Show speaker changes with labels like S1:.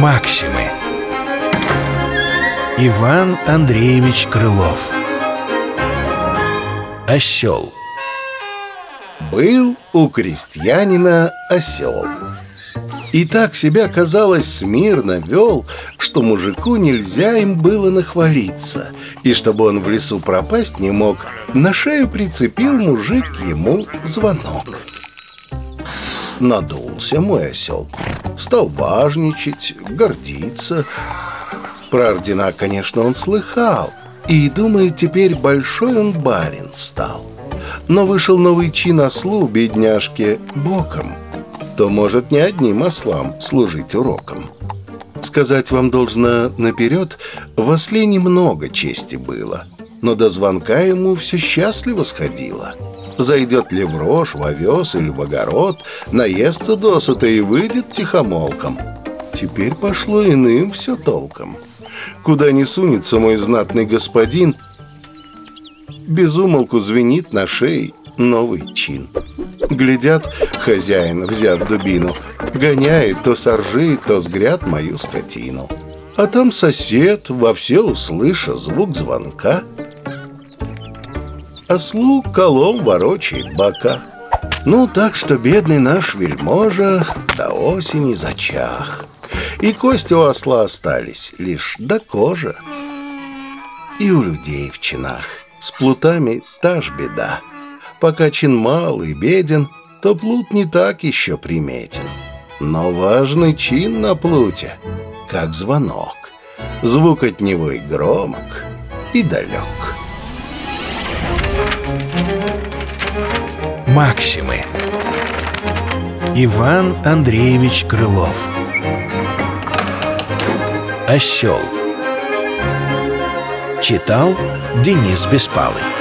S1: Максимы. Иван Андреевич Крылов. Осел
S2: Был у крестьянина осел И так себя, казалось, смирно вел Что мужику нельзя им было нахвалиться И чтобы он в лесу пропасть не мог На шею прицепил мужик ему звонок. Надулся мой осел Стал важничать, гордиться. Про ордена, конечно, он слыхал. И думает, теперь большой он барин стал. Но вышел новый чин ослу, бедняжке, боком. То может не одним ослам служить уроком. Сказать вам должно наперед, в осле немного чести было Но до звонка ему все счастливо сходило Зайдет ли в рожь, в овес или в огород, наестся досыта и выйдет тихомолком. Теперь пошло иным все толком. Куда не сунется мой знатный господин, безумолку звенит на шее новый чин. Глядят, хозяин, взяв дубину, гоняет то соржи, то сгрят мою скотину. А там сосед, во все услыша звук звонка, ослу колом ворочает бока. Ну, так что бедный наш вельможа до осени зачах. И кости у осла остались лишь до кожи. И у людей в чинах с плутами та ж беда. Пока чин мал и беден, то плут не так еще приметен. Но важный чин на плуте, как звонок. Звук от него и громок, и далек.
S1: Максимы. Иван Андреевич Крылов. Осел Читал Денис Беспалый